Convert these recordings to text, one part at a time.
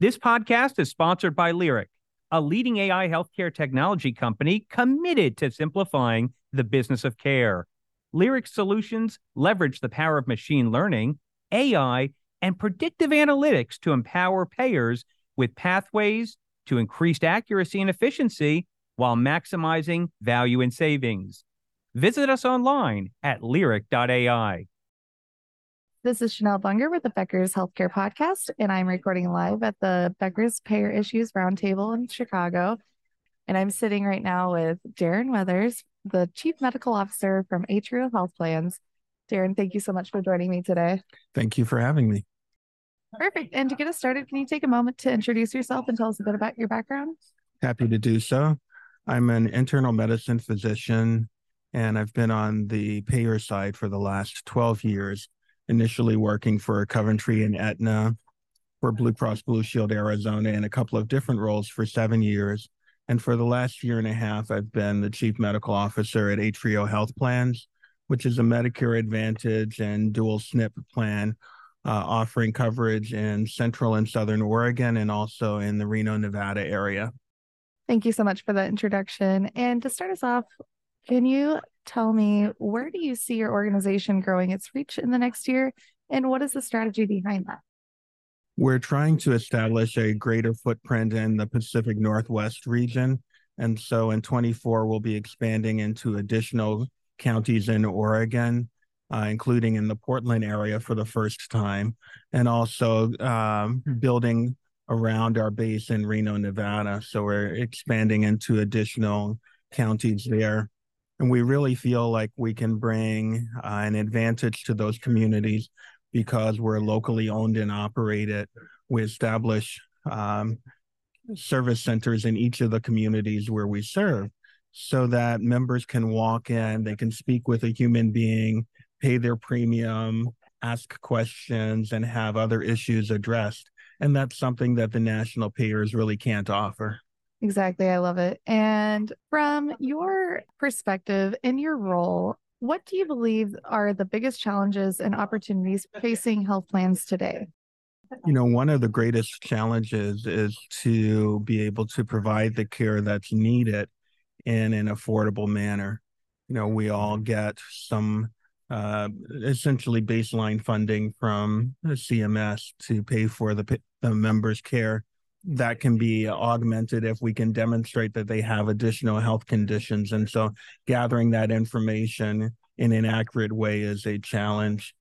This podcast is sponsored by Lyric, a leading AI healthcare technology company committed to simplifying the business of care. Lyric solutions leverage the power of machine learning, AI, and predictive analytics to empower payers with pathways to increased accuracy and efficiency while maximizing value and savings. Visit us online at lyric.ai. This is Chanel Bunger with the Becker's Healthcare Podcast, and I'm recording live at the Becker's Payer Issues Roundtable in Chicago. And I'm sitting right now with Darren Wethers, the Chief Medical Officer from Atrio Health Plans. Darren, thank you so much for joining me today. Thank you for having me. Perfect. And to get us started, can you take a moment to introduce yourself and tell us a bit about your background? Happy to do so. I'm an internal medicine physician, and I've been on the payer side for the last 12 years initially working for Coventry and Aetna for Blue Cross Blue Shield Arizona in a couple of different roles for seven years. And for the last year and a half, I've been the chief medical officer at Atrio Health Plans, which is a Medicare Advantage and dual SNP plan uh, offering coverage in central and southern Oregon and also in the Reno, Nevada area. Thank you so much for that introduction. And to start us off, can you tell me where do you see your organization growing its reach in the next year? And what is the strategy behind that? We're trying to establish a greater footprint in the Pacific Northwest region. And so in 24, we'll be expanding into additional counties in Oregon, uh, including in the Portland area for the first time, and also um, building around our base in Reno, Nevada. So we're expanding into additional counties there. And we really feel like we can bring uh, an advantage to those communities because we're locally owned and operated. We establish um, service centers in each of the communities where we serve so that members can walk in, they can speak with a human being, pay their premium, ask questions, and have other issues addressed. And that's something that the national payers really can't offer. Exactly. I love it. And from your perspective in your role, what do you believe are the biggest challenges and opportunities facing health plans today? You know, one of the greatest challenges is to be able to provide the care that's needed in an affordable manner. You know, we all get some uh, essentially baseline funding from CMS to pay for the, the members' care that can be augmented if we can demonstrate that they have additional health conditions. And so gathering that information in an accurate way is a challenge.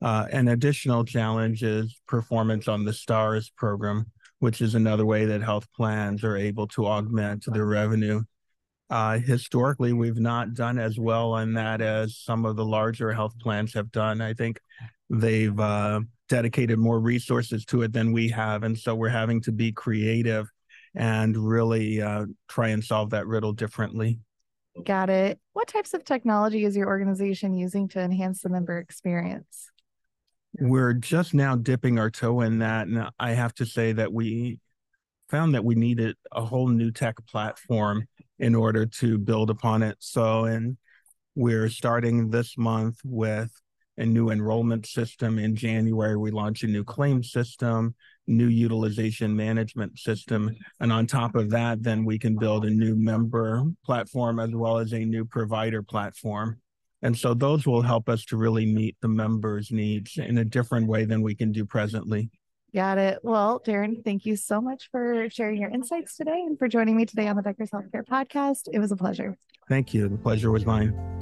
Uh, an additional challenge is performance on the STARS program, which is another way that health plans are able to augment their revenue. Uh, historically, we've not done as well on that as some of the larger health plans have done. I think they've uh, dedicated more resources to it than we have. And so we're having to be creative and really uh, try and solve that riddle differently. Got it. What types of technology is your organization using to enhance the member experience? We're just now dipping our toe in that. And I have to say that we found that we needed a whole new tech platform in order to build upon it. So, and we're starting this month with a new enrollment system. In January, we launched a new claim system, new utilization management system. And on top of that, then we can build a new member platform as well as a new provider platform. And so those will help us to really meet the members' needs in a different way than we can do presently. Got it. Well, Darren, thank you so much for sharing your insights today and for joining me today on the Becker's Healthcare Podcast. It was a pleasure. Thank you. The pleasure was mine.